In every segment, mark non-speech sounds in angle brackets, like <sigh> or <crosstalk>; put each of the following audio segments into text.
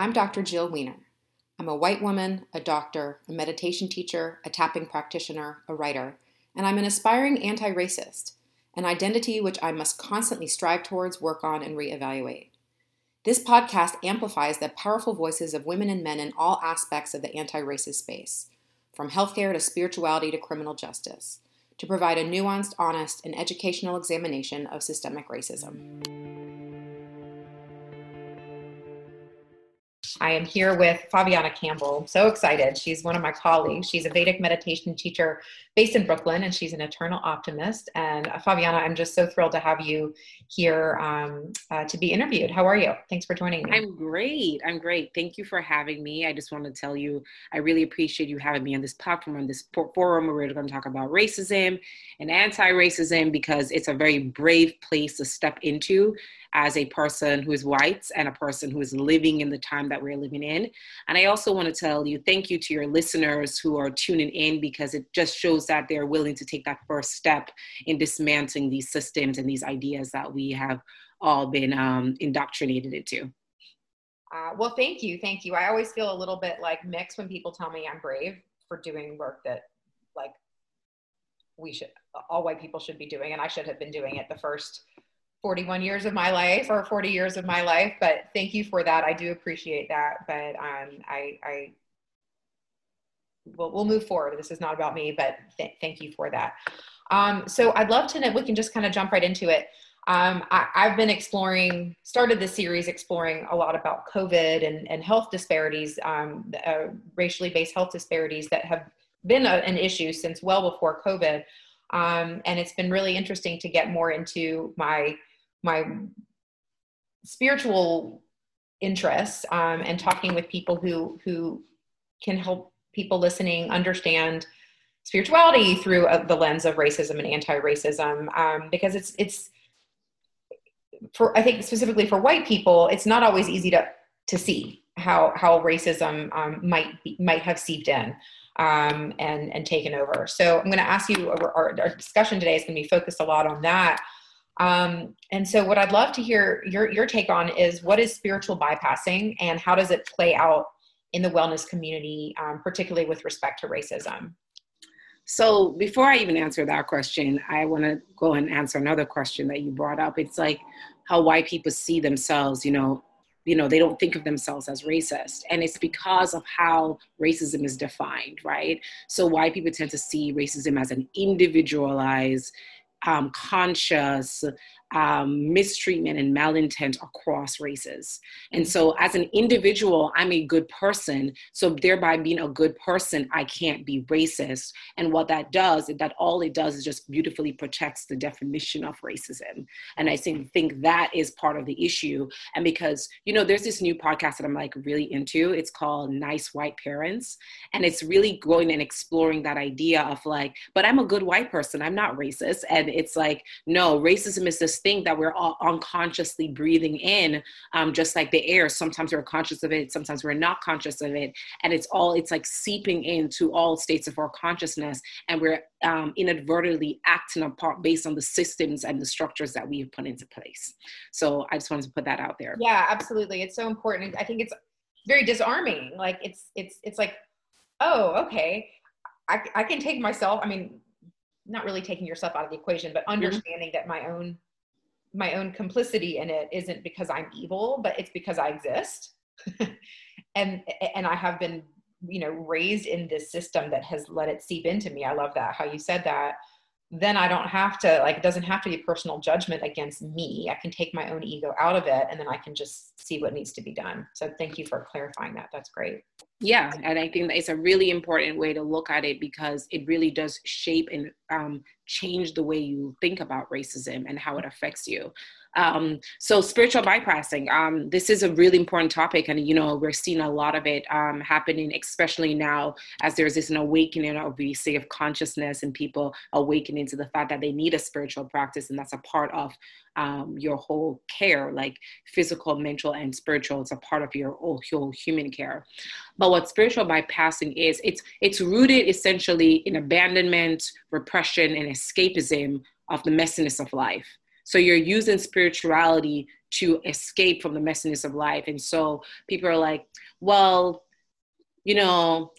I'm Dr. Jill Wener. I'm a white woman, a doctor, a meditation teacher, a tapping practitioner, a writer, and I'm an aspiring anti racist, an identity which I must constantly strive towards, work on, and reevaluate. This podcast amplifies the powerful voices of women and men in all aspects of the anti racist space, from healthcare to spirituality to criminal justice, to provide a nuanced, honest, and educational examination of systemic racism. I am here with Faviana Campbell. I'm so excited. She's one of my colleagues. She's a Vedic meditation teacher based in Brooklyn, and she's an eternal optimist. And uh, Faviana, I'm just so thrilled to have you here um, uh, to be interviewed. How are you? Thanks for joining me. I'm great. I'm great. Thank you for having me. I just want to tell you, I really appreciate you having me on this platform, on this forum where we're going to talk about racism and anti racism because it's a very brave place to step into as a person who is white and a person who is living in the time that we're living in. And I also want to tell you thank you to your listeners who are tuning in because it just shows that they're willing to take that first step in dismantling these systems and these ideas that we have all been um, indoctrinated into. Uh, well, thank you. Thank you. I always feel a little bit like mixed when people tell me I'm brave for doing work that, like, we should, all white people should be doing, and I should have been doing it the first 41 years of my life or 40 years of my life but thank you for that. I do appreciate that but um, i i we'll, we'll move forward. This is not about me but th- thank you for that. Um, so i'd love to know we can just kind of jump right into it. Um, I, have been exploring started this series exploring a lot about covid and, and health disparities um, uh, racially based health disparities that have been a, an issue since well before covid. Um, and it's been really interesting to get more into my my spiritual interests um, and talking with people who who can help people listening understand spirituality through uh, the lens of racism and anti-racism um, because it's it's for I think specifically for white people it's not always easy to to see how how racism um, might be, might have seeped in um, and and taken over. So I'm going to ask you our, our discussion today is going to be focused a lot on that. Um, and so, what I'd love to hear your, your take on is what is spiritual bypassing and how does it play out in the wellness community, um, particularly with respect to racism? So, before I even answer that question, I want to go and answer another question that you brought up. It's like how white people see themselves, you know, you know they don't think of themselves as racist and it's because of how racism is defined right so white people tend to see racism as an individualized um, conscious um, mistreatment and malintent across races. And so, as an individual, I'm a good person. So, thereby being a good person, I can't be racist. And what that does is that all it does is just beautifully protects the definition of racism. And I think, think that is part of the issue. And because, you know, there's this new podcast that I'm like really into. It's called Nice White Parents. And it's really going and exploring that idea of like, but I'm a good white person. I'm not racist. And it's like, no, racism is this thing that we're all unconsciously breathing in, um, just like the air. Sometimes we're conscious of it, sometimes we're not conscious of it. And it's all, it's like seeping into all states of our consciousness. And we're um, inadvertently acting apart based on the systems and the structures that we have put into place. So I just wanted to put that out there. Yeah, absolutely. It's so important. I think it's very disarming. Like it's, it's, it's like, oh, okay. I, I can take myself, I mean, not really taking yourself out of the equation, but mm-hmm. understanding mm-hmm. that my own my own complicity in it isn't because I'm evil, but it's because I exist. <laughs> and and I have been, you know, raised in this system that has let it seep into me. I love that how you said that. Then I don't have to like it doesn't have to be personal judgment against me. I can take my own ego out of it and then I can just see what needs to be done. So thank you for clarifying that. That's great. Yeah, and I think that it's a really important way to look at it because it really does shape and um, change the way you think about racism and how it affects you. Um, so spiritual bypassing, um, this is a really important topic, and you know we're seeing a lot of it um, happening, especially now as there's this an awakening say of consciousness and people awakening to the fact that they need a spiritual practice, and that's a part of um, your whole care, like physical, mental, and spiritual. It's a part of your whole human care. But what spiritual bypassing is, it's it's rooted essentially in abandonment, repression, and escapism of the messiness of life. So you're using spirituality to escape from the messiness of life. And so people are like, well, you know,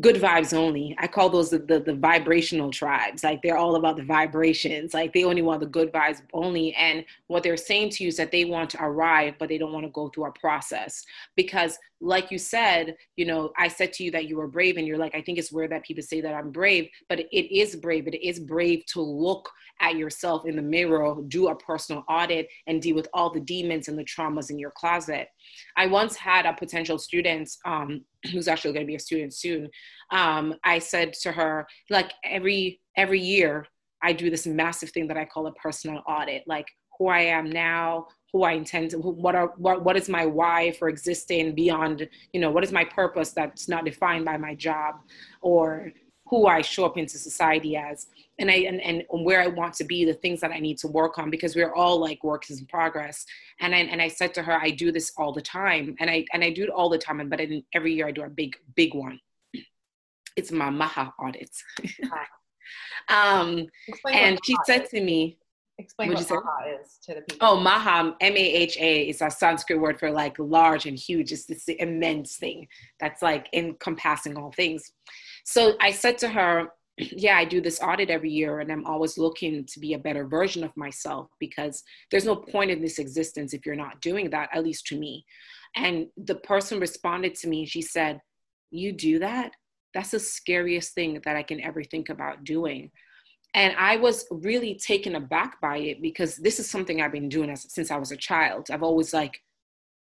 good vibes only. I call those the, the, the, vibrational tribes. Like they're all about the vibrations. Like they only want the good vibes only. And what they're saying to you is that they want to arrive, but they don't want to go through a process. Because, like you said, you know, I said to you that you were brave, and you're like, I think it's weird that people say that I'm brave, but it is brave. It is brave to look at yourself in the mirror, do a personal audit, and deal with all the demons and the traumas in your closet. I once had a potential student um, <clears throat> who's actually going to be a student soon. Um, I said to her, like every every year, I do this massive thing that I call a personal audit, like who I am now, who I intend to, what are what what is my why for existing beyond, you know, what is my purpose that's not defined by my job, or who I show up into society as and I and, and where I want to be, the things that I need to work on because we're all like works in progress. And I and I said to her, I do this all the time. And I and I do it all the time, but in, every year I do a big, big one. <clears throat> It's my Maha audit. <laughs> um and she said to me, Explain what Maha is to the people. Oh, Maha, M A H A, is a Sanskrit word for like large and huge. It's this immense thing that's like encompassing all things. So I said to her, <clears throat> yeah, I do this audit every year and I'm always looking to be a better version of myself because there's no point in this existence if you're not doing that, at least to me. And the person responded to me, and she said, You do that? That's the scariest thing that I can ever think about doing. And I was really taken aback by it because this is something I've been doing as, since I was a child. I've always like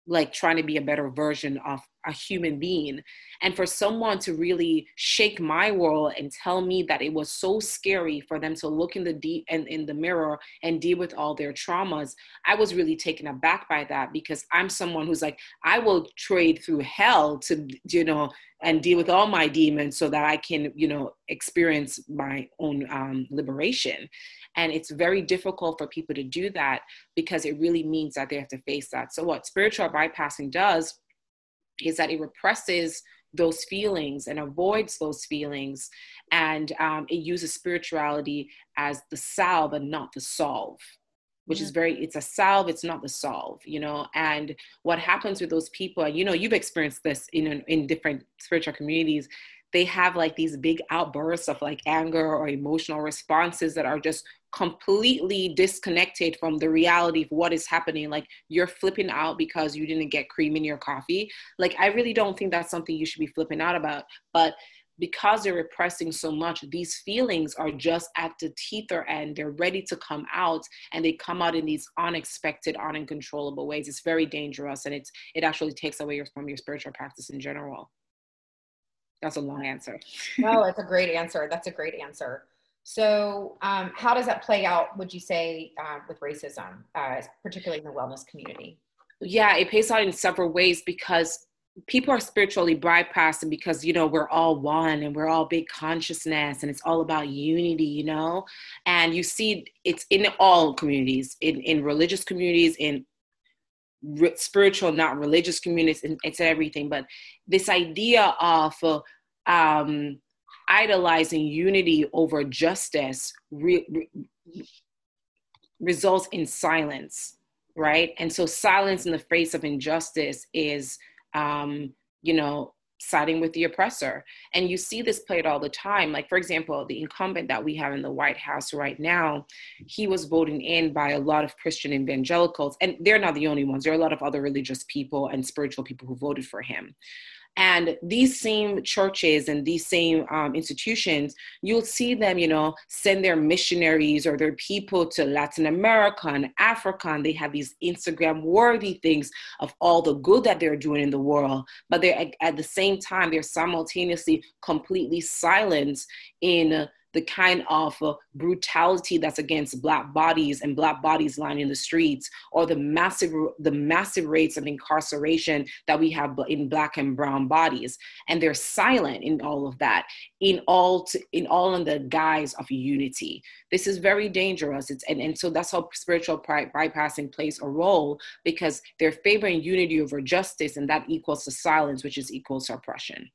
like trying to be a better version of a human being and for someone to really shake my world and tell me that it was so scary for them to look in the deep and in the mirror and deal with all their traumas i was really taken aback by that because i'm someone who's like i will trade through hell to you know and deal with all my demons so that i can you know experience my own um, liberation and it's very difficult for people to do that because it really means that they have to face that. So, what spiritual bypassing does is that it represses those feelings and avoids those feelings. And um, it uses spirituality as the salve and not the solve which yeah. is very it's a salve it's not the solve you know and what happens with those people you know you've experienced this in in different spiritual communities they have like these big outbursts of like anger or emotional responses that are just completely disconnected from the reality of what is happening. Like you're flipping out because you didn't get cream in your coffee. Like i really don't think that's something you should be flipping out about but because they're repressing so much these feelings are just at the teether end. They're ready to come out and they come out in these unexpected uncontrollable ways. It's very dangerous and it's it actually takes away your, from your spiritual practice in general that's a long answer. no, <laughs> it's a great answer. That's a great answer. So, um, how does that play out, would you say, uh, with racism, uh, particularly in the wellness community? Yeah, it plays out in several ways because people are spiritually bypassed and because you know we're all one and we're all big consciousness and it's all about unity you know and you see it's in all communities in in religious communities in re- spiritual, not religious communities, and it's everything. But this idea of uh, um, idolizing unity over justice re- re- results in silence, right? And so, silence in the face of injustice is, um, you know, siding with the oppressor. And you see this played all the time. Like, for example, the incumbent that we have in the White House right now, he was voted in by a lot of Christian evangelicals. And they're not the only ones, there are a lot of other religious people and spiritual people who voted for him. And these same churches and these same um, institutions, you'll see them, you know, send their missionaries or their people to Latin America and Africa, and they have these Instagram worthy things of all the good that they're doing in the world. But they're at the same time, they're simultaneously completely silent in the kind of uh, brutality that's against black bodies and black bodies lining the streets or the massive the massive rates of incarceration that we have in black and brown bodies. And they're silent in all of that in all to, in all in the guise of unity. This is very dangerous. It's and, and so that's how spiritual bypassing plays a role because they're favoring unity over justice and that equals to silence which is equals to oppression.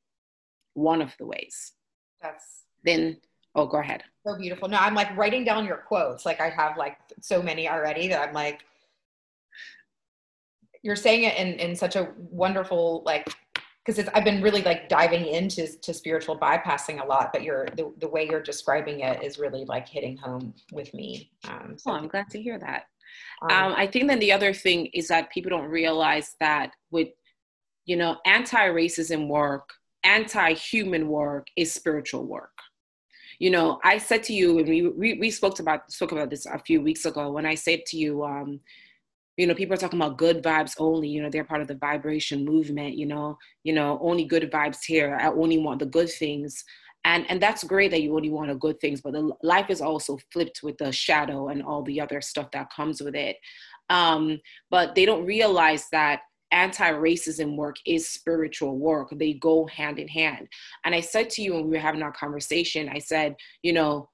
One of the ways. That's then Oh, go ahead. So beautiful. No, I'm like writing down your quotes. Like I have like so many already that I'm like, you're saying it in in such a wonderful like because I've been really like diving into to spiritual bypassing a lot, but you're the, the way you're describing it is really like hitting home with me. Um, so oh, I'm glad to hear that. Um, um, I think then the other thing is that people don't realize that with you know anti-racism work, anti-human work is spiritual work. You know, I said to you, and we we, we spoke about spoke about this a few weeks ago when I said to you. Um, you know people are talking about good vibes only you know they're part of the vibration movement you know you know only good vibes here i only want the good things and and that's great that you only want the good things but the life is also flipped with the shadow and all the other stuff that comes with it um, but they don't realize that anti-racism work is spiritual work. They go hand in hand. And i said to you when we were having our conversation i said you know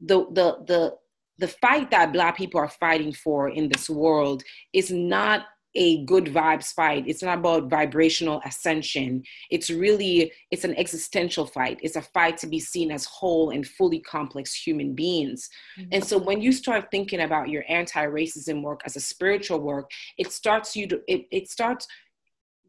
the the the the fight that black people are fighting for in this world is not a good vibes fight. It's not about vibrational ascension. It's really it's an existential fight. It's a fight to be seen as whole and fully complex human beings. Mm-hmm. and so when you start thinking about your anti-racism work as a spiritual work it starts you to it, it starts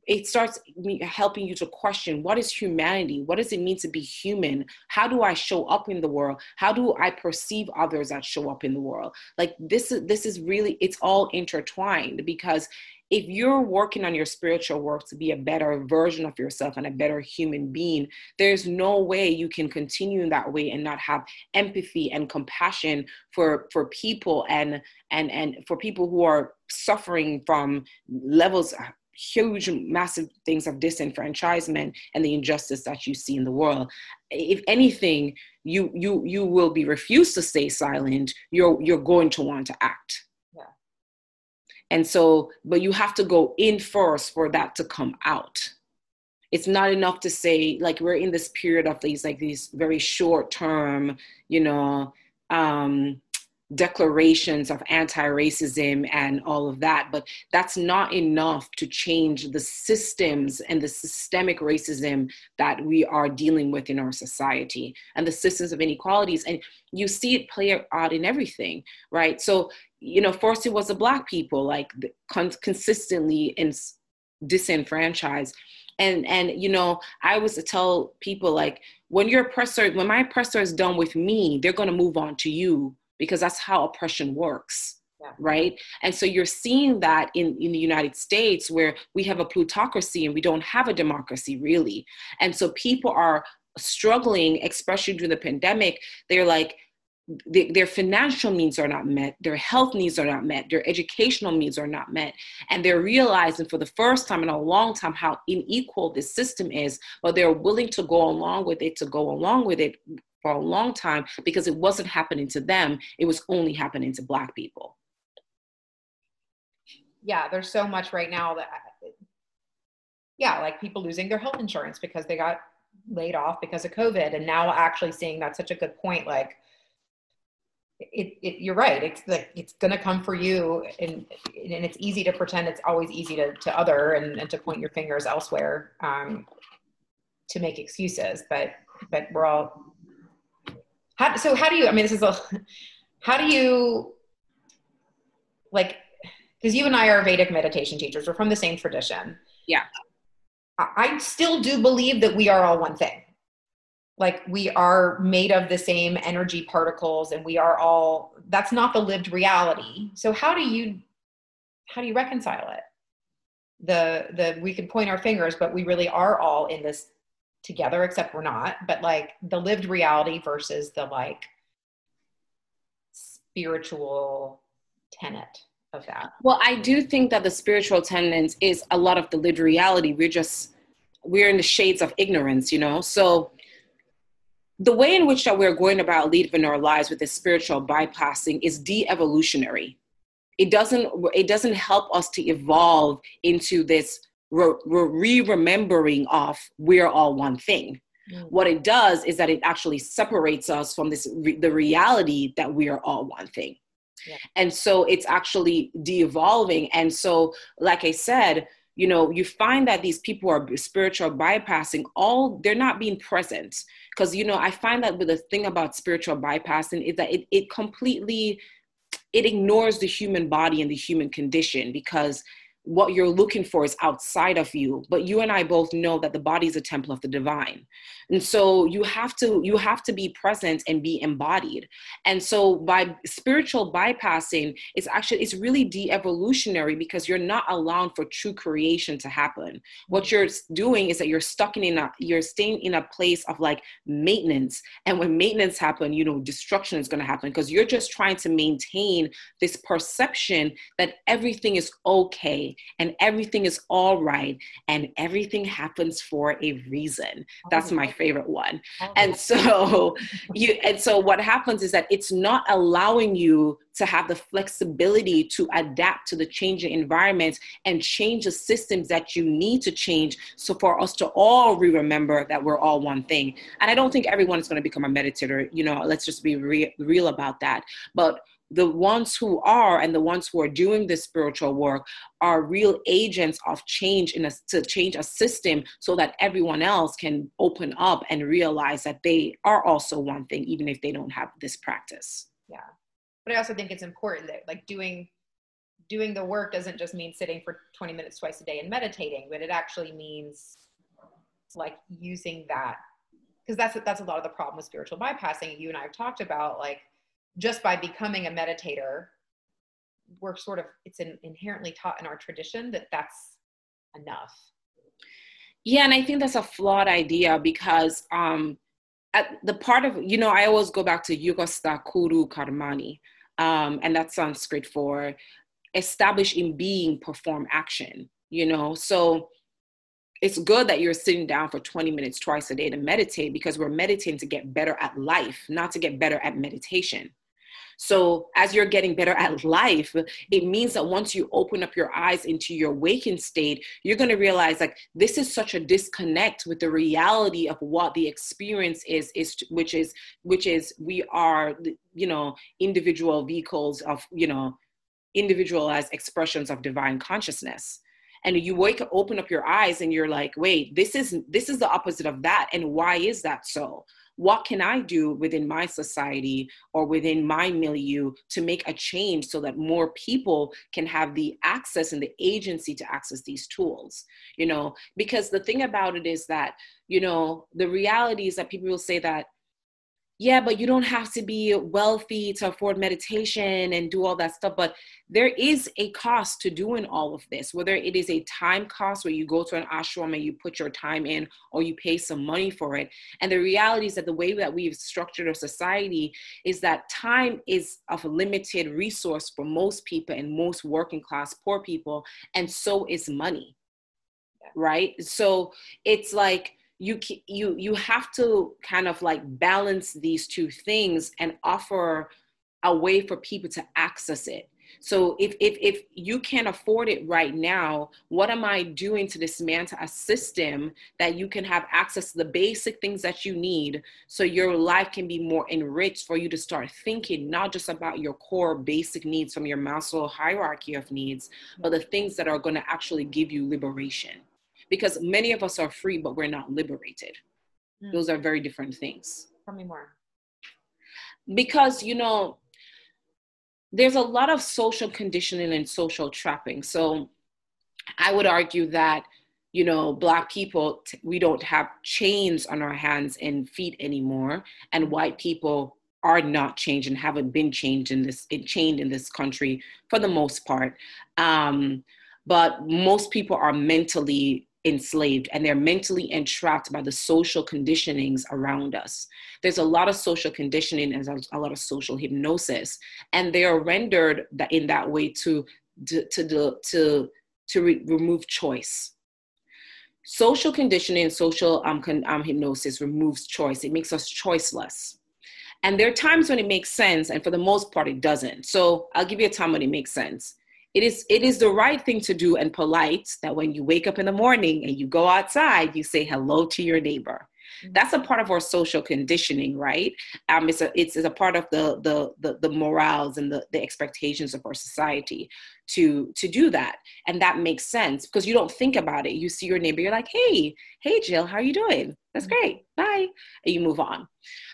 it starts helping you to question what is humanity? What does it mean to be human? How do i show up in the world? How do i perceive others that show up in the world? Like this is this is really it's all intertwined because if you're working on your spiritual work to be a better version of yourself and a better human being there's no way you can continue in that way and not have empathy and compassion for for people and and and for people who are suffering from levels huge massive things of disenfranchisement and the injustice that you see in the world if anything you you you will be refused to stay silent you're you're going to want to act. And so but you have to go in first for that to come out. It's not enough to say like we're in this period of these like these very short term you know um declarations of anti-racism and all of that but that's not enough to change the systems and the systemic racism that we are dealing with in our society and the systems of inequalities. And you see it play out in everything right? So you know first it was the black people like con- consistently in disenfranchised. And and you know i was to tell people like when your oppressor when my oppressor is done with me they're going to move on to you because that's how oppression works. Yeah. Right. And so you're seeing that in, in the United States where we have a plutocracy and we don't have a democracy really. And so people are struggling, especially during the pandemic. They're like, their financial needs are not met, their health needs are not met, their educational needs are not met. And they're realizing for the first time in a long time how unequal this system is, but they're willing to go along with it, to go along with it for a long time because it wasn't happening to them, it was only happening to Black people. Yeah, there's so much right now that, yeah, like people losing their health insurance because they got laid off because of COVID. And now actually seeing that's such a good point. Like, it, it, you're right. It's like it's gonna come for you, and and it's easy to pretend it's always easy to to other and, and to point your fingers elsewhere um, to make excuses. But but we're all how, so how do you, I mean, this is a, how do you like, because you and I are Vedic meditation teachers, we're from the same tradition. Yeah. I still do believe that we are all one thing. Like we are made of the same energy particles and we are all, that's not the lived reality. So how do you, how do you reconcile it? The, the, we can point our fingers, but we really are all in this together except we're not but like the lived reality versus the like spiritual tenet of that. Well i do think that the spiritual tenet is a lot of the lived reality. We're just we're in the shades of ignorance you know? So the way in which that we're going about living our lives with this spiritual bypassing is de-evolutionary. It doesn't it doesn't help us to evolve into this we're re-remembering of we're all one thing mm. what it does is that it actually separates us from this re- the reality that we are all one thing yeah. and so it's actually de-evolving and so like i said you know you find that these people are spiritual bypassing all they're not being present because you know i find that with the thing about spiritual bypassing is that it, it completely it ignores the human body and the human condition because what you're looking for is outside of you but you and i both know that the body is a temple of the divine. And so you have to you have to be present and be embodied. And so by spiritual bypassing it's actually it's really de-evolutionary because you're not allowing for true creation to happen. What you're doing is that you're stuck in a you're staying in a place of like maintenance. And when maintenance happen you know destruction is going to happen because you're just trying to maintain this perception that everything is okay and everything is all right and everything happens for a reason. That's my oh. favorite one. Oh. And so <laughs> you and so what happens is that it's not allowing you to have the flexibility to adapt to the changing environments and change the systems that you need to change. So for us to all remember that we're all one thing. And i don't think everyone is going to become a meditator you know let's just be re- real about that. But the ones who are and the ones who are doing this spiritual work are real agents of change in a to change a system so that everyone else can open up and realize that they are also one thing even if they don't have this practice. Yeah but i also think it's important that like doing doing the work doesn't just mean sitting for 20 minutes twice a day and meditating but it actually means like using that. Because that's that's a lot of the problem with spiritual bypassing you and i have talked about like just by becoming a meditator we're sort of it's an inherently taught in our tradition that that's enough. Yeah and i think that's a flawed idea because um at the part of you know i always go back to yogastha kuru karmani um and that's sanskrit for establish in being perform action you know? So it's good that you're sitting down for 20 minutes twice a day to meditate because we're meditating to get better at life not to get better at meditation so, as you're getting better at life, it means that once you open up your eyes into your waking state, you're going to realize like this is such a disconnect with the reality of what the experience is, is which is which is we are you know individual vehicles of you know individualized expressions of divine consciousness. And you wake up open up your eyes and you're like wait this is this is the opposite of that and why is that so what can I do within my society or within my milieu to make a change so that more people can have the access and the agency to access these tools? You know, because the thing about it is that, you know, the reality is that people will say that yeah, but you don't have to be wealthy to afford meditation and do all that stuff. But there is a cost to doing all of this, whether it is a time cost where you go to an ashram and you put your time in or you pay some money for it. And the reality is that the way that we've structured our society is that time is of a limited resource for most people and most working class poor people. And so is money. Right. So it's like, you you you have to kind of like balance these two things and offer a way for people to access it. So if if if you can't afford it right now what am i doing to dismantle a system that you can have access to the basic things that you need so your life can be more enriched for you to start thinking not just about your core basic needs from your Maslow hierarchy of needs but the things that are going to actually give you liberation because many of us are free, but we're not liberated. Mm. Those are very different things. Tell me more. Because, you know, there's a lot of social conditioning and social trapping. So I would argue that, you know, Black people, we don't have chains on our hands and feet anymore. And white people are not changed and haven't been changed in this chained in this country for the most part um, but most people are mentally enslaved and they're mentally entrapped by the social conditionings around us. There's a lot of social conditioning and a lot of social hypnosis, and they are rendered in that way to to to to, to re- remove choice. Social conditioning social um, con- um, hypnosis removes choice. It makes us choiceless. And there are times when it makes sense, and for the most part, it doesn't. So I'll give you a time when it makes sense it is it is the right thing to do and polite that when you wake up in the morning and you go outside you say hello to your neighbor. That's a part of our social conditioning, right? Um, it's a it's, it's a part of the the the, the morals and the, the expectations of our society to to do that, and that makes sense because you don't think about it. You see your neighbor, you're like, hey, hey, Jill, how are you doing? That's mm-hmm. great. Bye, and you move on.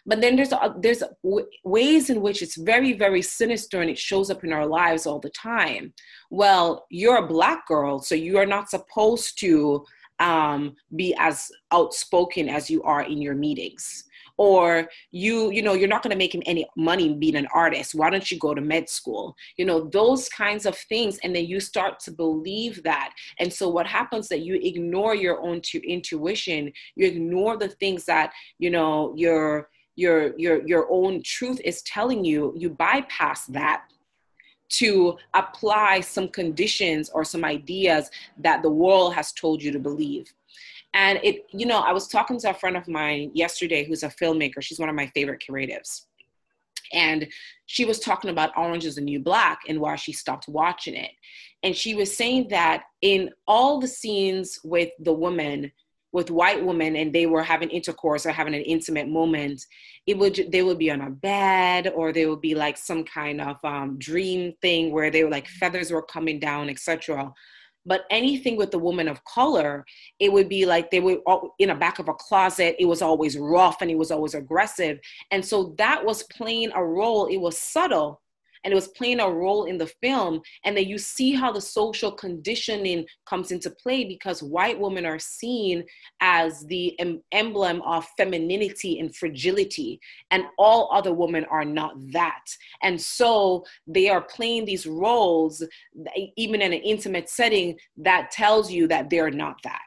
But then there's a, there's w- ways in which it's very very sinister and it shows up in our lives all the time. Well, you're a black girl, so you are not supposed to um, be as outspoken as you are in your meetings. Or you you know you're not going to make him any money being an artist. Why don't you go to med school? You know those kinds of things. And then you start to believe that. And so what happens that you ignore your own to intuition. You ignore the things that you know your your your your own truth is telling you. You bypass that to apply some conditions or some ideas that the world has told you to believe. And it, you know, I was talking to a friend of mine yesterday who's a filmmaker. She's one of my favorite creatives. And she was talking about Orange is the New Black and why she stopped watching it. And she was saying that in all the scenes with the woman, with white women and they were having intercourse or having an intimate moment it would they would be on a bed or they would be like some kind of um, dream thing where they were like feathers were coming down etc but anything with the woman of color it would be like they were in a back of a closet it was always rough and it was always aggressive. And so that was playing a role it was subtle and it was playing a role in the film and then you see how the social conditioning comes into play because white women are seen as the em- emblem of femininity and fragility and all other women are not that. And so they are playing these roles even in an intimate setting that tells you that they're not that.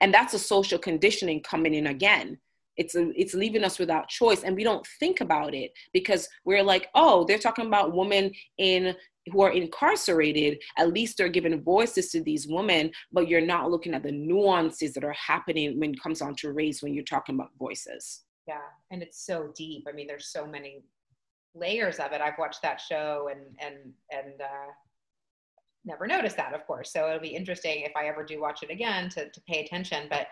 And that's a social conditioning coming in again it's it's leaving us without choice and we don't think about it because we're like oh they're talking about women in who are incarcerated. At least they're giving voices to these women but you're not looking at the nuances that are happening when it comes on to race when you're talking about voices. Yeah and it's so deep. I mean there's so many layers of it. I've watched that show and and and uh never noticed that of course. So it'll be interesting if i ever do watch it again to, to pay attention but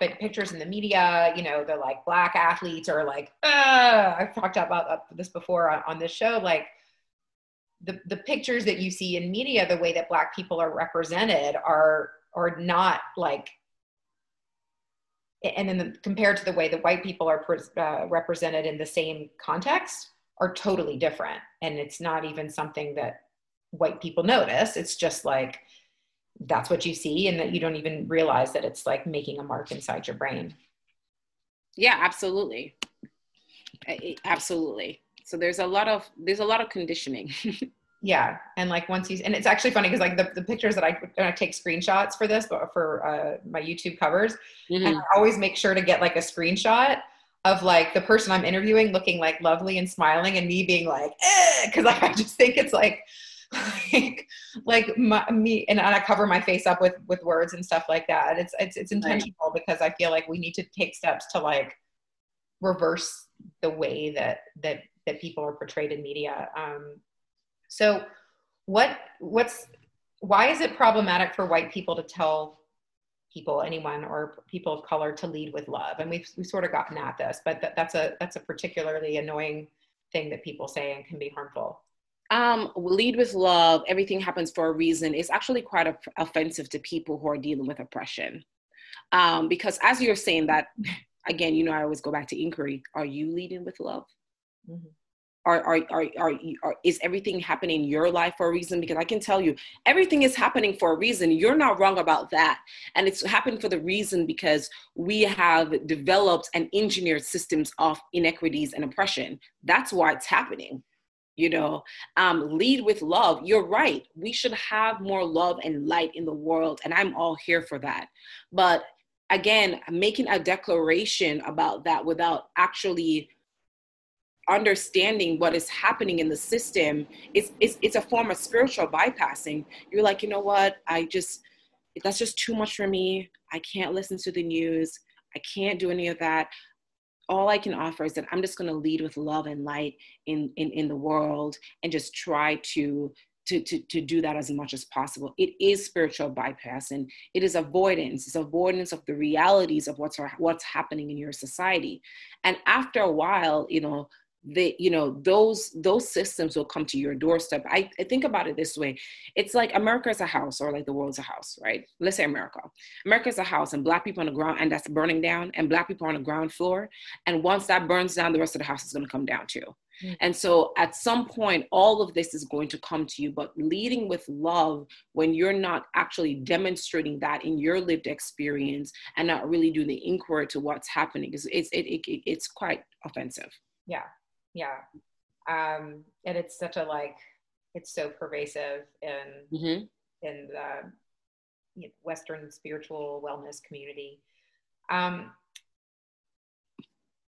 but pictures in the media, you know, the like black athletes are like, uh, I've talked about this before on, this show, like the, the pictures that you see in media, the way that black people are represented are, are not like, and then the, compared to the way that white people are uh, represented in the same context are totally different. And it's not even something that white people notice. It's just like, that's what you see and that you don't even realize that it's like making a mark inside your brain. Yeah absolutely. Absolutely. So there's a lot of there's a lot of conditioning. <laughs> Yeah and like once you and it's actually funny because like the, the pictures that i i take screenshots for this but for uh, my youtube covers mm-hmm. and i always make sure to get like a screenshot of like the person i'm interviewing looking like lovely and smiling and me being like because like, i just think it's like <laughs> like like my, me and I cover my face up with with words and stuff like that. It's it's it's intentional right. because I feel like we need to take steps to like reverse the way that that that people are portrayed in media. Um, so what what's why is it problematic for white people to tell people anyone or people of color to lead with love and we've, we've sort of gotten at this but that, that's a that's a particularly annoying thing that people say and can be harmful um, lead with love, everything happens for a reason is actually quite offensive to people who are dealing with oppression. Um, because as you're saying that, <laughs> again, you know, I always go back to inquiry. Are you leading with love? Mm-hmm. Are, are, are, are, are, is everything happening in your life for a reason? Because I can tell you, everything is happening for a reason. You're not wrong about that. And it's happened for the reason because we have developed and engineered systems of inequities and oppression. That's why it's happening you know um, lead with love. You're right. We should have more love and light in the world and i'm all here for that. But again making a declaration about that without actually understanding what is happening in the system it's, it's, it's a form of spiritual bypassing. You're like you know what? I just that's just too much for me. I can't listen to the news. I can't do any of that all I can offer is that I'm just going to lead with love and light in, in, in the world and just try to to, to, to do that as much as possible. It is spiritual bypass and it is avoidance. It's avoidance of the realities of what's, what's happening in your society. And after a while, you know, the you know those those systems will come to your doorstep I, I think about it this way it's like america is a house or like the world's a house right let's say america america is a house and black people on the ground and that's burning down and black people on the ground floor and once that burns down the rest of the house is going to come down too Mm-hmm. And so at some point, all of this is going to come to you, but leading with love when you're not actually demonstrating that in your lived experience and not really doing the inquiry to what's happening is it's, it, it, it's quite offensive. Yeah. Yeah. Um, and it's such a like, it's so pervasive in, mm-hmm. in the Western spiritual wellness community. Um,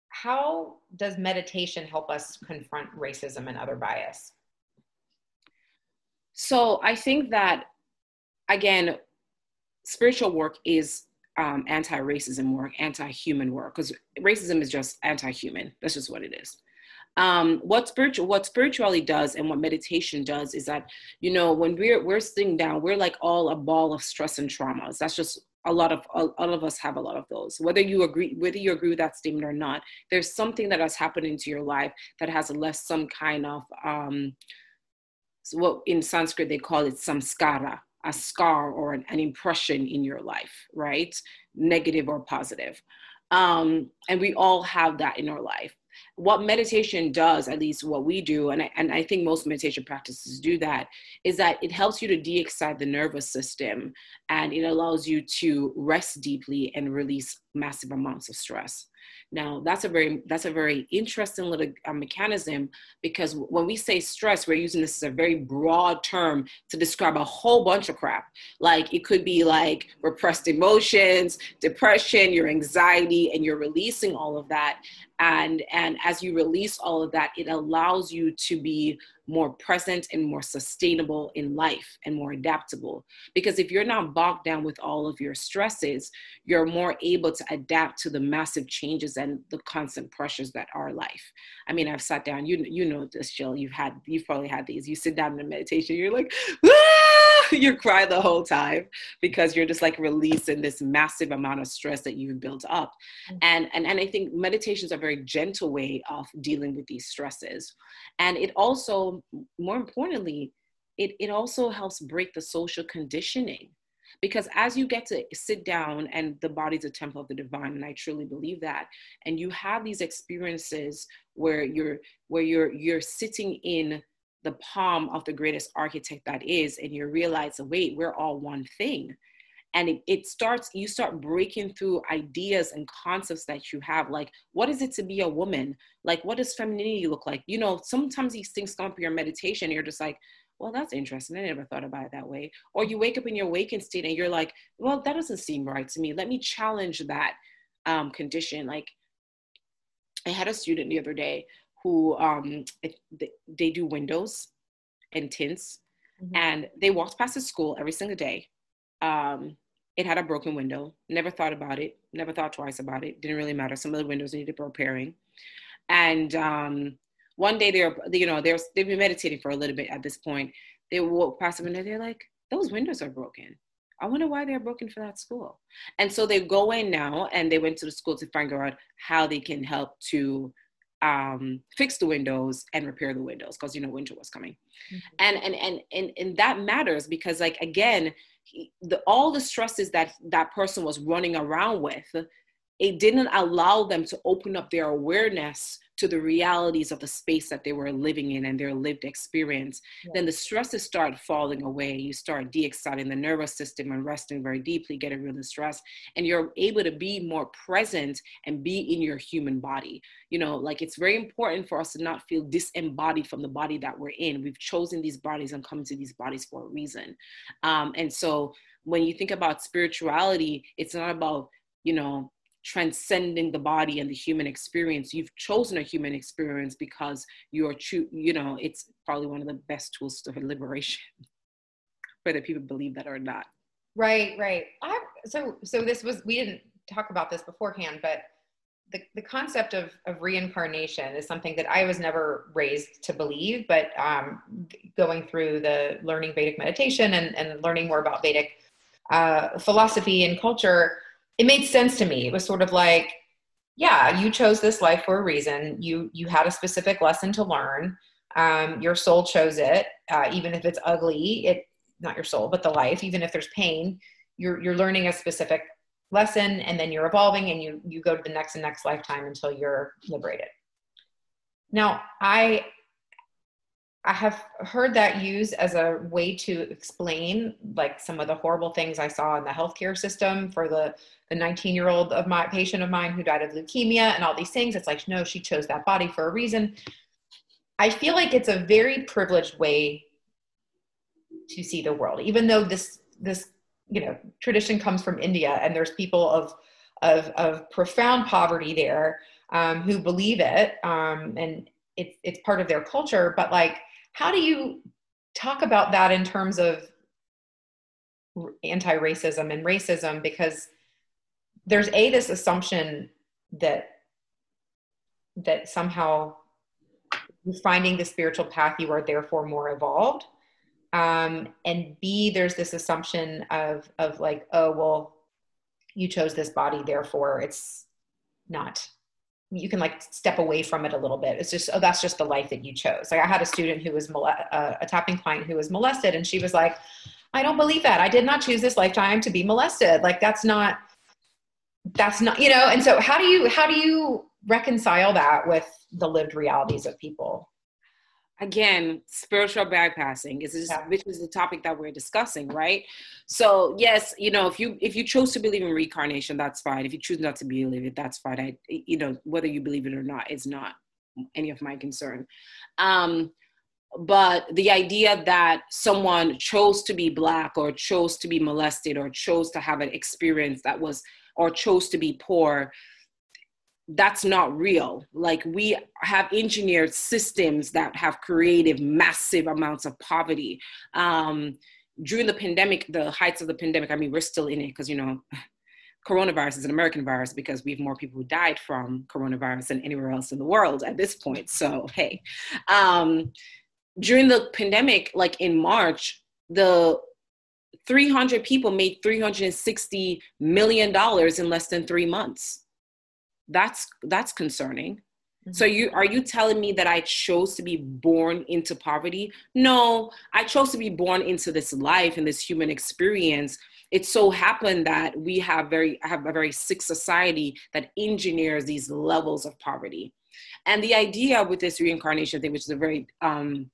how does meditation help us confront racism and other bias? So I think that, again, spiritual work is um, anti-racism work, anti-human work, because racism is just anti-human. That's just what it is. Um, what spiritual what spirituality does and what meditation does is that you know when we're we're sitting down, we're like all a ball of stress and traumas. That's just a lot of all of us have a lot of those. Whether you agree whether you agree with that statement or not there's something that has happened into your life that has left some kind of um what in sanskrit they call it samskara a scar or an, an impression in your life right? Negative or positive. Um and we all have that in our life what meditation does, at least what we do, and I, and I think most meditation practices do that, is that it helps you to de excite the nervous system and it allows you to rest deeply and release massive amounts of stress. Now, that's a very that's a very interesting little uh, mechanism because when we say stress, we're using this as a very broad term to describe a whole bunch of crap. Like it could be like repressed emotions, depression, your anxiety, and you're releasing all of that. And and as you release all of that, it allows you to be more present and more sustainable in life and more adaptable. Because if you're not bogged down with all of your stresses, you're more able to adapt to the massive changes and the constant pressures that are life. I mean, I've sat down, you you know this, Jill, you've had, you've probably had these. You sit down in a meditation, you're like, ah! <laughs> you cry the whole time because you're just like releasing this massive amount of stress that you've built up. Mm-hmm. And, and, and I think meditation is a very gentle way of dealing with these stresses. And it also, more importantly, it, it also helps break the social conditioning because as you get to sit down and the body's a temple of the divine and i truly believe that and you have these experiences where you're where you're you're sitting in the palm of the greatest architect that is and you realize wait we're all one thing. And it, it, starts you start breaking through ideas and concepts that you have like what is it to be a woman? Like what does femininity look like? You know sometimes these things come up your meditation you're just like well that's interesting i never thought about it that way or you wake up in your waking state and you're like well that doesn't seem right to me let me challenge that um, condition like i had a student the other day who um, it, they do windows and tints mm-hmm. and they walked past the school every single day um, it had a broken window. Never thought about it. Never thought twice about it. Didn't really matter. Some of the windows needed repairing. And um, one day they're, you know, they're, they've been meditating for a little bit at this point. They walk past the window. They're like, those windows are broken. I wonder why they're broken for that school. And so they go in now and they went to the school to figure out how they can help to um, fix the windows and repair the windows because you know winter was coming. Mm-hmm. And, and and and and that matters because like again, the, all the stresses that that person was running around with it didn't allow them to open up their awareness to the realities of the space that they were living in and their lived experience, yeah. then the stresses start falling away. You start de exciting the nervous system and resting very deeply, getting rid of the stress, and you're able to be more present and be in your human body. You know, like it's very important for us to not feel disembodied from the body that we're in. We've chosen these bodies and come to these bodies for a reason. Um, and so when you think about spirituality, it's not about, you know, transcending the body and the human experience. You've chosen a human experience because you're true you know it's probably one of the best tools of liberation <laughs> whether people believe that or not. Right right. I, so so this was we didn't talk about this beforehand but the, the concept of, of reincarnation is something that I was never raised to believe, but um, going through the learning Vedic meditation and, and learning more about Vedic uh, philosophy and culture, it made sense to me. It was sort of like, yeah, you chose this life for a reason. You you had a specific lesson to learn. Um, your soul chose it, uh, even if it's ugly. It not your soul, but the life. Even if there's pain, you're you're learning a specific lesson and then you're evolving and you you go to the next and next lifetime until you're liberated now i i have heard that used as a way to explain like some of the horrible things i saw in the healthcare system for the the 19 year old of my patient of mine who died of leukemia and all these things it's like no she chose that body for a reason i feel like it's a very privileged way to see the world even though this this you know tradition comes from India, and there's people of of, of profound poverty there um, who believe it, um, and it's it's part of their culture. But like, how do you talk about that in terms of anti-racism and racism? Because there's a this assumption that that somehow finding the spiritual path you are therefore more evolved um, and b there's this assumption of of like oh well you chose this body therefore it's not you can like step away from it a little bit. It's just oh that's just the life that you chose. Like i had a student who was uh, a tapping client who was molested and she was like i don't believe that. I did not choose this lifetime to be molested. Like that's not that's not you know and so how do you how do you reconcile that with the lived realities of people again spiritual bypassing is yeah. which is the topic that we're discussing right? So yes you know if you if you chose to believe in reincarnation that's fine. If you choose not to believe it that's fine. I you know whether you believe it or not is not any of my concern. Um but the idea that someone chose to be black or chose to be molested or chose to have an experience that was or chose to be poor that's not real. Like we have engineered systems that have created massive amounts of poverty. Um, during the pandemic, the heights of the pandemic, I mean, we're still in it because, you know, <laughs> coronavirus is an American virus because we have more people who died from coronavirus than anywhere else in the world at this point. So, hey, um, during the pandemic, like in March, the 300 people made $360 million in less than three months that's that's concerning. Mm-hmm. so you are you telling me that i chose to be born into poverty? No i chose to be born into this life and this human experience. It so happened that we have very have a very sick society that engineers these levels of poverty. And the idea with this reincarnation thing which is a very um,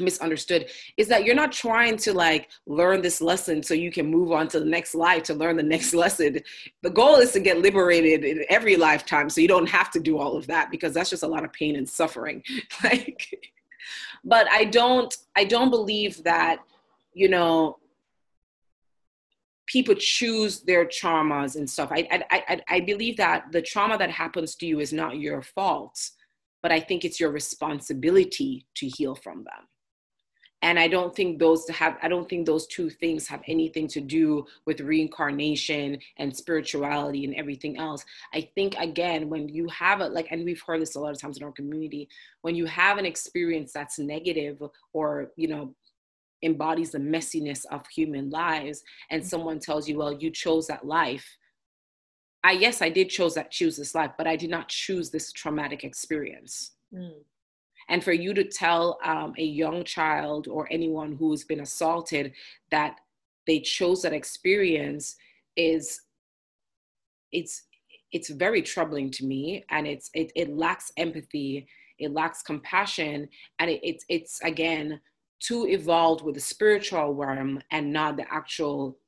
misunderstood is that you're not trying to like learn this lesson so you can move on to the next life to learn the next <laughs> lesson. The goal is to get liberated in every lifetime so you don't have to do all of that because that's just a lot of pain and suffering. <laughs> Like but i don't i don't believe that you know people choose their traumas and stuff. I, I i i believe that the trauma that happens to you is not your fault but i think it's your responsibility to heal from them and i don't think those have i don't think those two things have anything to do with reincarnation and spirituality and everything else i think again when you have it like and we've heard this a lot of times in our community when you have an experience that's negative or you know embodies the messiness of human lives and mm-hmm. someone tells you well you chose that life i yes i did chose that choose this life but i did not choose this traumatic experience mm. And for you to tell um, a young child or anyone who's been assaulted that they chose that experience is it's it's very troubling to me. And it's it, it lacks empathy it lacks compassion. And it, it's it's again too evolved with the spiritual realm and not the actual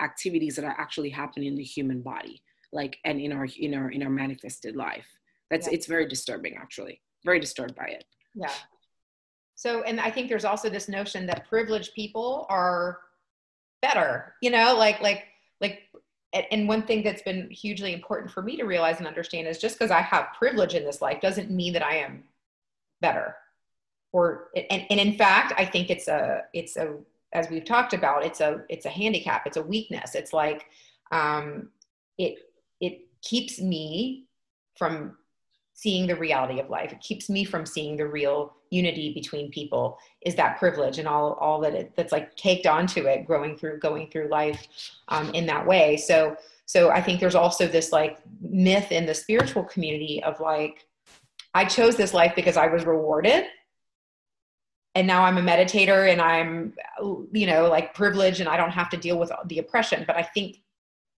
activities that are actually happening in the human body like and in our in our in our manifested life. That's yeah. it's very disturbing actually very disturbed by it. Yeah. So, and I think there's also this notion that privileged people are better, you know, like, like, like, and one thing that's been hugely important for me to realize and understand is just because I have privilege in this life doesn't mean that I am better. Or, and, and in fact, I think it's a, it's a, as we've talked about, it's a, it's a handicap. It's a weakness. It's like, um, it, it keeps me from seeing the reality of life. It keeps me from seeing the real unity between people is that privilege and all, all that it, that's like caked onto it growing through, going through life um, in that way. So, so I think there's also this like myth in the spiritual community of like, I chose this life because I was rewarded. And now I'm a meditator and I'm, you know, like privileged and I don't have to deal with the oppression. But I think,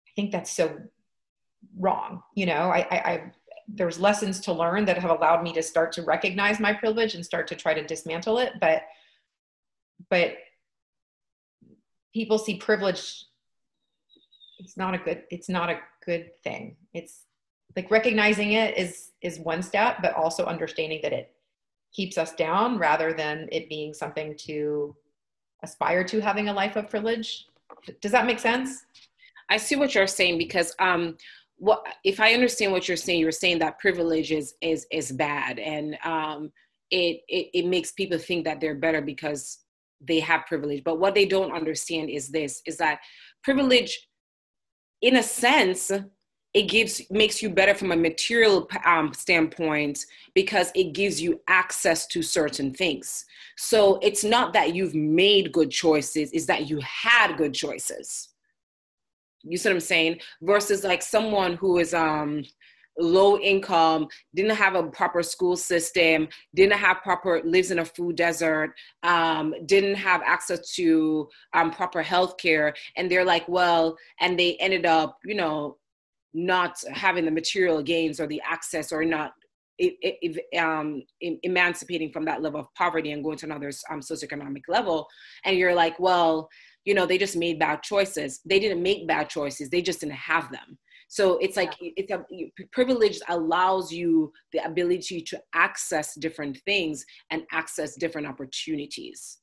I think that's so wrong. You know, I, I, I there's lessons to learn that have allowed me to start to recognize my privilege and start to try to dismantle it. But, but people see privilege. It's not a good, it's not a good thing. It's like recognizing it is is one step but also understanding that it keeps us down rather than it being something to aspire to having a life of privilege does that make sense i see what you're saying because um what if i understand what you're saying you're saying that privilege is is is bad. And um it, it it makes people think that they're better because they have privilege. But what they don't understand is this is that privilege in a sense it gives makes you better from a material um, standpoint because it gives you access to certain things. So it's not that you've made good choices it's that you had good choices you see what i'm saying versus like someone who is um low income didn't have a proper school system didn't have proper lives in a food desert um, didn't have access to um, proper health care and they're like well and they ended up you know not having the material gains or the access or not um, emancipating from that level of poverty and going to another um, socioeconomic level. And you're like, well, you know, they just made bad choices. They didn't make bad choices. They just didn't have them. So it's like it's a privilege allows you the ability to access different things and access different opportunities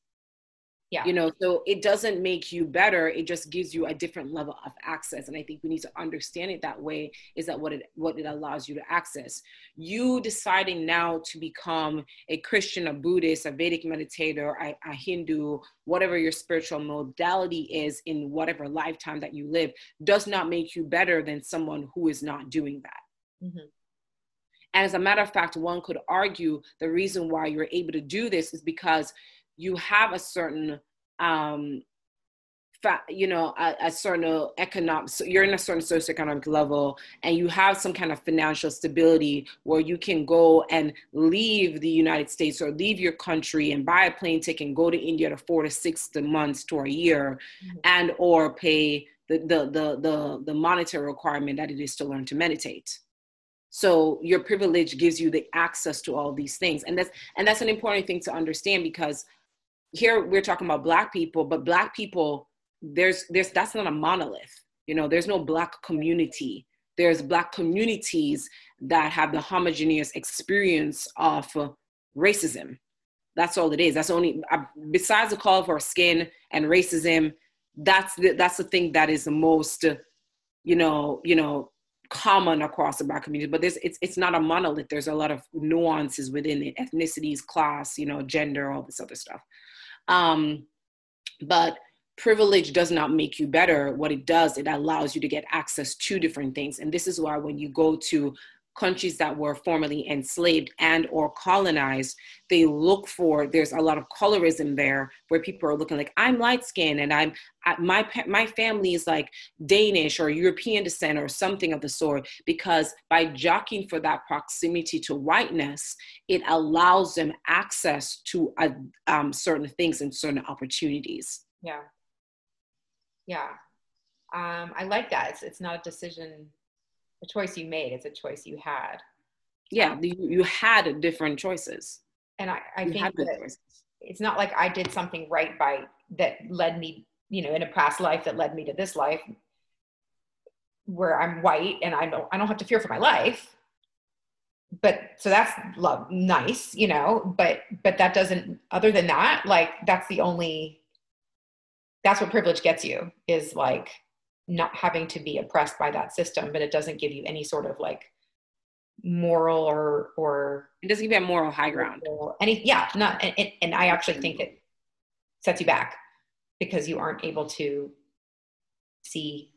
yeah. You know so it doesn't make you better it just gives you a different level of access and i think we need to understand it that way is that what it what it allows you to access. You deciding now to become a christian a buddhist a vedic meditator a, a hindu whatever your spiritual modality is in whatever lifetime that you live does not make you better than someone who is not doing that. Mm-hmm. and as a matter of fact one could argue the reason why you're able to do this is because you have a certain um fa- you know a, a certain economic so you're in a certain socioeconomic level and you have some kind of financial stability where you can go and leave the united states or leave your country and buy a plane ticket and go to india to four to six months to a year mm-hmm. and or pay the, the the the the monetary requirement that it is to learn to meditate so your privilege gives you the access to all these things and that's and that's an important thing to understand because here we're talking about black people but black people there's there's that's not a monolith you know there's no black community. There's black communities that have the homogeneous experience of racism. That's all it is. That's only uh, besides the call for skin and racism that's the, that's the thing that is the most you know you know common across the black community. But there's it's it's not a monolith. There's a lot of nuances within it ethnicities class you know gender all this other stuff um, but privilege does not make you better. What it does, it allows you to get access to different things. And this is why when you go to countries that were formerly enslaved and or colonized they look for there's a lot of colorism there where people are looking like i'm light skinned and i'm my my family is like danish or european descent or something of the sort because by jockeying for that proximity to whiteness it allows them access to uh, um, certain things and certain opportunities. Yeah. Yeah. Um, i like that. It's, it's not a decision a choice you made it's a choice you had. Yeah um, you, you had different choices. And i, I think that it's not like i did something right by that led me you know in a past life that led me to this life where i'm white and i don't i don't have to fear for my life. But so that's love nice you know but but that doesn't other than that like that's the only that's what privilege gets you is like not having to be oppressed by that system but it doesn't give you any sort of like moral or or it doesn't give you a moral high ground. Any yeah not and, and i actually think it sets you back because you aren't able to see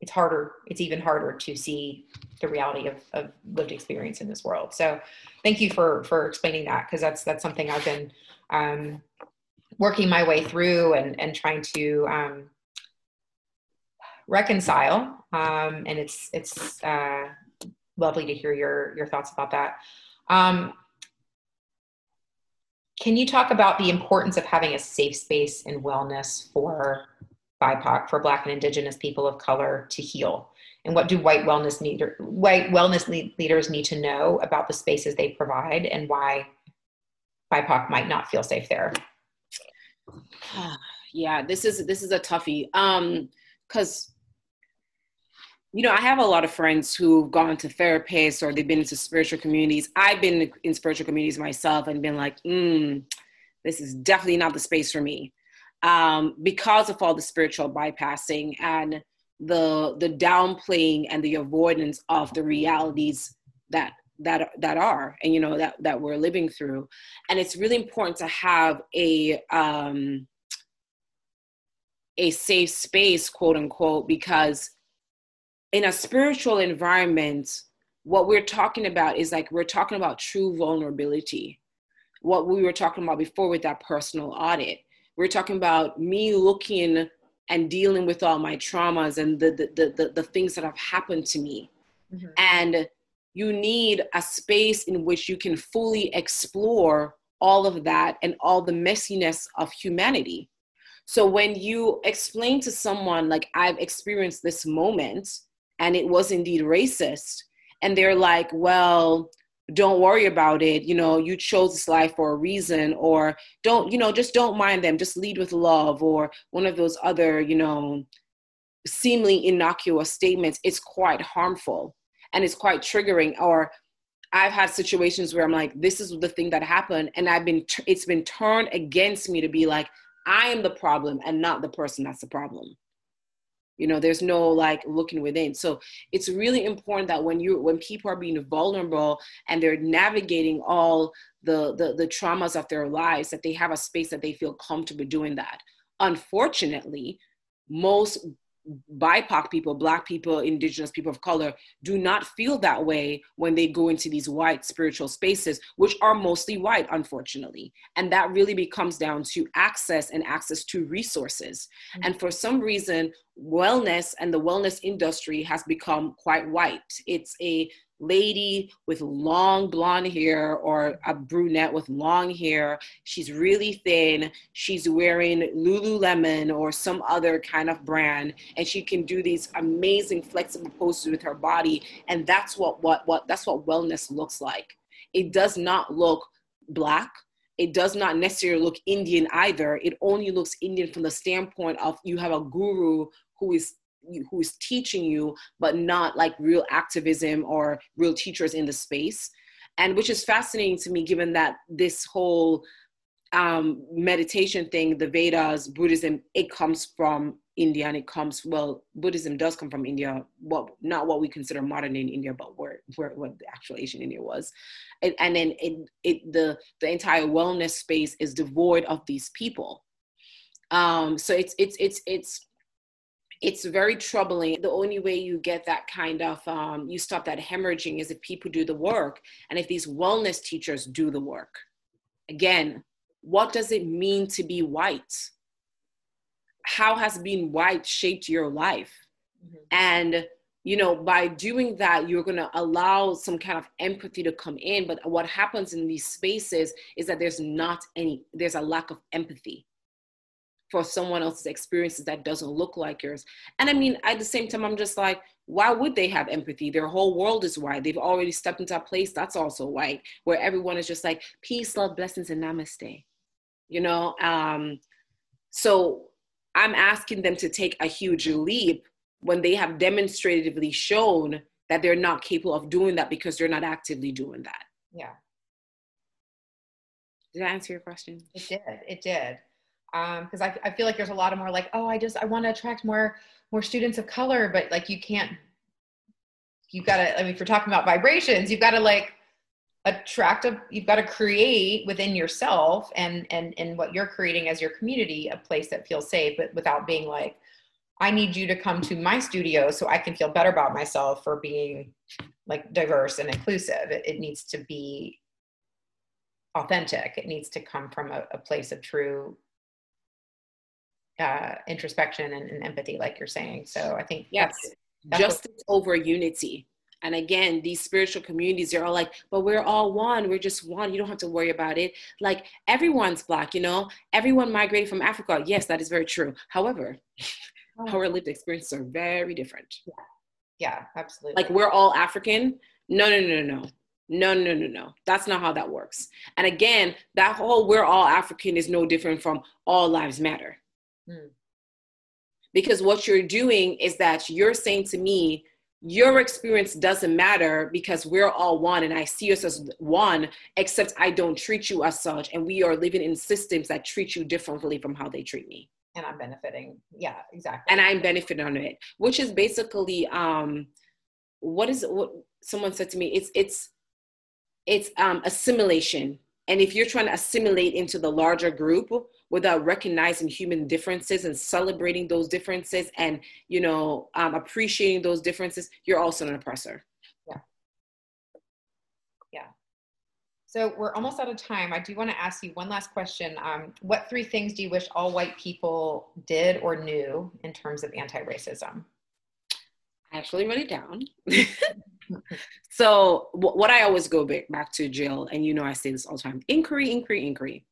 it's harder it's even harder to see the reality of, of lived experience in this world. So thank you for for explaining that because that's that's something i've been um, working my way through and and trying to um, reconcile um, and it's it's uh, lovely to hear your your thoughts about that um, can you talk about the importance of having a safe space and wellness for BIPOC, for Black and Indigenous people of color to heal? And what do white wellness leader, white wellness leaders need to know about the spaces they provide and why BIPOC might not feel safe there? <sighs> yeah, this is this is a toughie. Um, because you know, I have a lot of friends who've gone to therapists or they've been into spiritual communities. I've been in spiritual communities myself and been like, mm, this is definitely not the space for me. Um, because of all the spiritual bypassing and the the downplaying and the avoidance of the realities that that that are and you know that that we're living through and it's really important to have a um a safe space quote unquote because in a spiritual environment, what we're talking about is like we're talking about true vulnerability. What we were talking about before with that personal audit. We're talking about me looking and dealing with all my traumas and the the the, the, things that have happened to me. Mm-hmm. And you need a space in which you can fully explore all of that and all the messiness of humanity. So when you explain to someone like I've experienced this moment, and it was indeed racist. And they're like well don't worry about it. You know you chose this life for a reason or don't you know just don't mind them. Just lead with love or one of those other you know seemingly innocuous statements. It's quite harmful and it's quite triggering. Or i've had situations where i'm like this is the thing that happened and i've been it's been turned against me to be like i am the problem and not the person that's the problem you know there's no like looking within so it's really important that when you when people are being vulnerable and they're navigating all the, the the traumas of their lives that they have a space that they feel comfortable doing that unfortunately most BIPOC people, Black people, Indigenous people of color do not feel that way when they go into these white spiritual spaces, which are mostly white, unfortunately. And that really becomes down to access and access to resources. Mm-hmm. And for some reason, wellness and the wellness industry has become quite white. It's a lady with long blonde hair or a brunette with long hair. She's really thin. She's wearing Lululemon or some other kind of brand, and she can do these amazing flexible poses with her body. And that's what what what that's what wellness looks like. It does not look black. It does not necessarily look Indian either. It only looks Indian from the standpoint of you have a guru who is who is teaching you, but not like real activism or real teachers in the space. And which is fascinating to me, given that this whole um, meditation thing, the Vedas, Buddhism, it comes from India and it comes, well, Buddhism does come from India, what, not what we consider modern in India, but where, where what the actual ancient India was. And, and then it, it, the, the entire wellness space is devoid of these people. Um, so it's, it's, it's, it's, it's very troubling. The only way you get that kind of, um, you stop that hemorrhaging is if people do the work and if these wellness teachers do the work. Again, what does it mean to be white? How has being white shaped your life? Mm-hmm. And you know, by doing that, you're going to allow some kind of empathy to come in. But what happens in these spaces is that there's not any, there's a lack of empathy for someone else's experiences that doesn't look like yours. And I mean, at the same time, I'm just like, why would they have empathy? Their whole world is white. They've already stepped into a place that's also white, where everyone is just like, peace, love, blessings, and namaste. You know? Um, so I'm asking them to take a huge leap when they have demonstratively shown that they're not capable of doing that because they're not actively doing that. Yeah. Did I answer your question? It did. It did because um, I, I feel like there's a lot of more like oh i just i want to attract more more students of color but like you can't you've got to i mean if you're talking about vibrations you've got to like attract a you've got to create within yourself and and and what you're creating as your community a place that feels safe but without being like I need you to come to my studio so I can feel better about myself for being like diverse and inclusive. It, it needs to be authentic. It needs to come from a, a place of true uh, introspection and, and, empathy, like you're saying. So I think yes, justice over unity. And again, these spiritual communities, they're all like, but we're all one. We're just one. You don't have to worry about it. Like everyone's black, you know, everyone migrated from Africa. Yes, that is very true. However, oh. our lived experiences are very different. Yeah. Yeah, absolutely. Like we're all African. No, no, no, no, no. No, no, no, no. That's not how that works. And again, that whole we're all African is no different from all lives matter. Hmm. Because what you're doing is that you're saying to me, your experience doesn't matter because we're all one and I see us as one, except I don't treat you as such. And we are living in systems that treat you differently from how they treat me. And I'm benefiting. Yeah, exactly. And I'm benefiting on it, which is basically um what is what someone said to me, it's it's it's um assimilation. And if you're trying to assimilate into the larger group, without recognizing human differences and celebrating those differences and you know um, appreciating those differences you're also an oppressor. Yeah. Yeah. So we're almost out of time. I do want to ask you one last question. Um, what three things do you wish all white people did or knew in terms of anti-racism? I actually wrote it down. <laughs> So what I always go back to Jill, and you know I say this all the time: inquiry, inquiry, inquiry.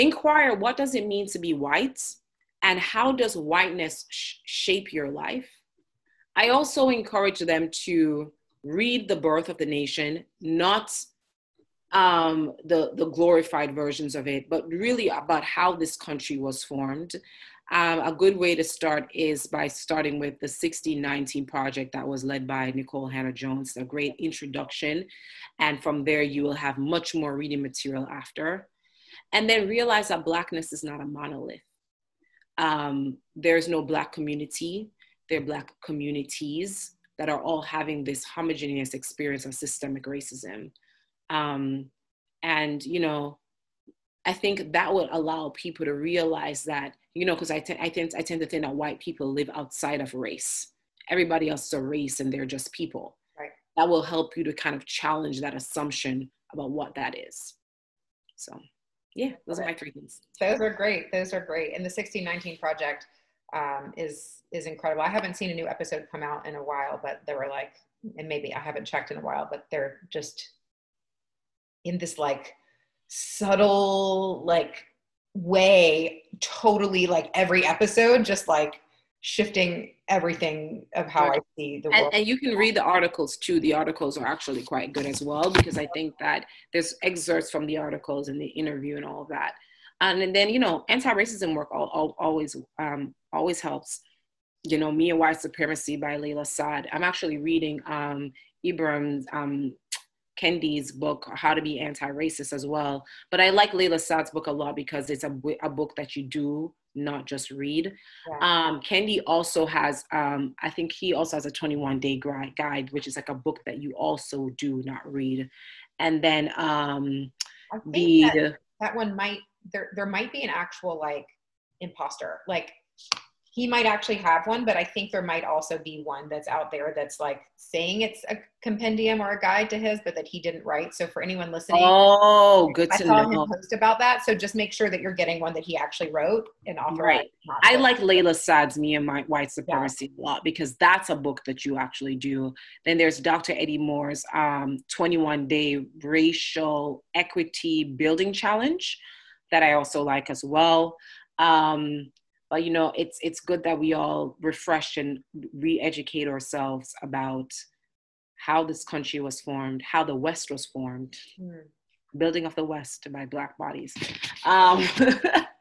Inquire what does it mean to be white and how does whiteness sh- shape your life? I also encourage them to read The Birth of the Nation, not um, the, the glorified versions of it, but really about how this country was formed. Um, a good way to start is by starting with the 1619 project that was led by Nicole Hannah-Jones, a great introduction. And from there, you will have much more reading material after and then realize that blackness is not a monolith. Um, there's no black community. There are black communities that are all having this homogeneous experience of systemic racism. Um, and you know i think that would allow people to realize that you know because I, t- I, tend, I tend to think that white people live outside of race. Everybody else is a race and they're just people. Right. that will help you to kind of challenge that assumption about what that is. So yeah, those are my three things. Those are great. Those are great. And the 1619 project um, is is incredible. I haven't seen a new episode come out in a while, but they were like, and maybe I haven't checked in a while, but they're just in this like subtle like way, totally like every episode, just like shifting everything of how right. I see the world. And, and, you can read the articles too. The articles are actually quite good as well because I think that there's excerpts from the articles and the interview and all of that. Um, and then you know, anti-racism work all, all, always um, always helps. You know, Me and White Supremacy by Layla Saad. I'm actually reading um, Ibram um, Kendi's book, How to Be Anti-Racist, as well. But I like Layla Saad's book a lot because it's a, a book that you do not just read. Yeah. Um, Kendi also has, um, I think he also has a 21 day guide, which is like a book that you also do not read. And then um, the that, that one might there there might be an actual like imposter like he might actually have one, but I think there might also be one that's out there that's like saying it's a compendium or a guide to his, but that he didn't write. So for anyone listening, oh, good I to saw know. him post about that. So just make sure that you're getting one that he actually wrote and authorized. Right. I like Layla Saad's Me and My White Supremacy yeah. a lot because that's a book that you actually do. Then there's Dr. Eddie Moore's um, 21 Day Racial Equity Building Challenge that I also like as well. Um, but you know it's it's good that we all refresh and re-educate ourselves about how this country was formed how the west was formed. Mm. building of the west by black bodies. Um,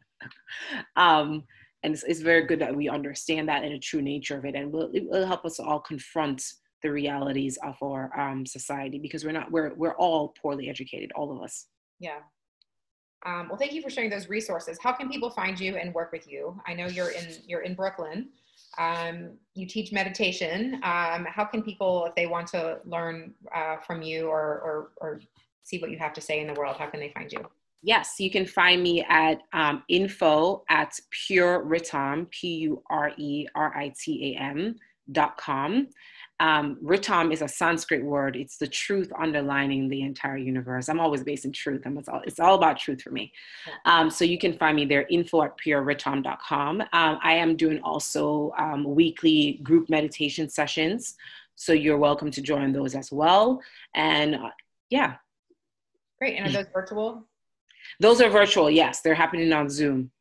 <laughs> um, and it's, it's, very good that we understand that and the true nature of it. And will, it will help us all confront the realities of our um, society because we're not we're we're all poorly educated all of us. Yeah um, well, thank you for sharing those resources. How can people find you and work with you? I know you're in you're in Brooklyn. Um, you teach meditation. Um, how can people, if they want to learn uh, from you or, or, or see what you have to say in the world, how can they find you? Yes, you can find me at um, info at pureritam, P U R E R I T A M dot com. Um, Ritam is a Sanskrit word. It's the truth underlining the entire universe. I'm always based in truth. I'm, it's, all, it's all about truth for me. Um, so you can find me there, info at pureritam.com. Um, I am doing also um, weekly group meditation sessions. So you're welcome to join those as well. And uh, yeah. Great. And are those virtual? Those are virtual, yes. They're happening on Zoom.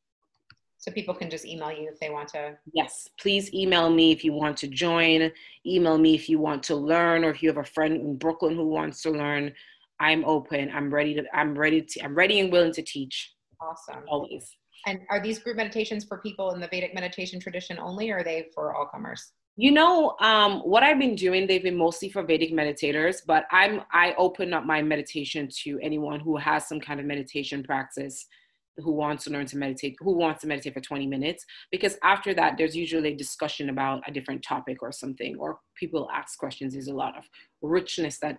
So people can just email you if they want to. Yes, please email me if you want to join. Email me if you want to learn, or if you have a friend in Brooklyn who wants to learn. I'm open. I'm ready to. I'm ready to. I'm ready and willing to teach. Awesome. Always. And are these group meditations for people in the Vedic meditation tradition only, or are they for all comers? You know, um, what I've been doing, they've been mostly for Vedic meditators, but I'm I open up my meditation to anyone who has some kind of meditation practice who wants to learn to meditate, who wants to meditate for 20 minutes. Because after that, there's usually a discussion about a different topic or something, or people ask questions. There's a lot of richness that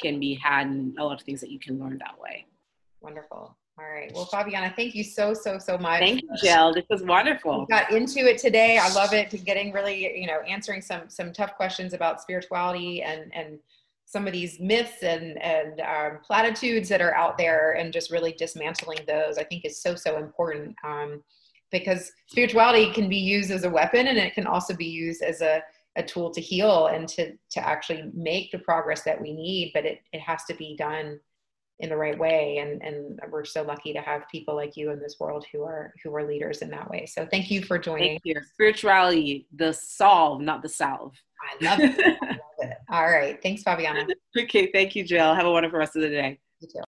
can be had and a lot of things that you can learn that way. Wonderful. All right. Well, Faviana, thank you so, so, so much. Thank you, Jill. This was wonderful. We got into it today. I love it. Getting really, you know, answering some some tough questions about spirituality and and some of these myths and and um, platitudes that are out there and just really dismantling those i think is so so important um, because spirituality can be used as a weapon and it can also be used as a, a tool to heal and to to actually make the progress that we need but it, it has to be done in the right way. And and we're so lucky to have people like you in this world who are who are leaders in that way. So thank you for joining thank you. spirituality the solve not the salve i love it, I love it. all right. Thanks faviana. <laughs> Okay. Thank you jill. Have a wonderful rest of the day. You too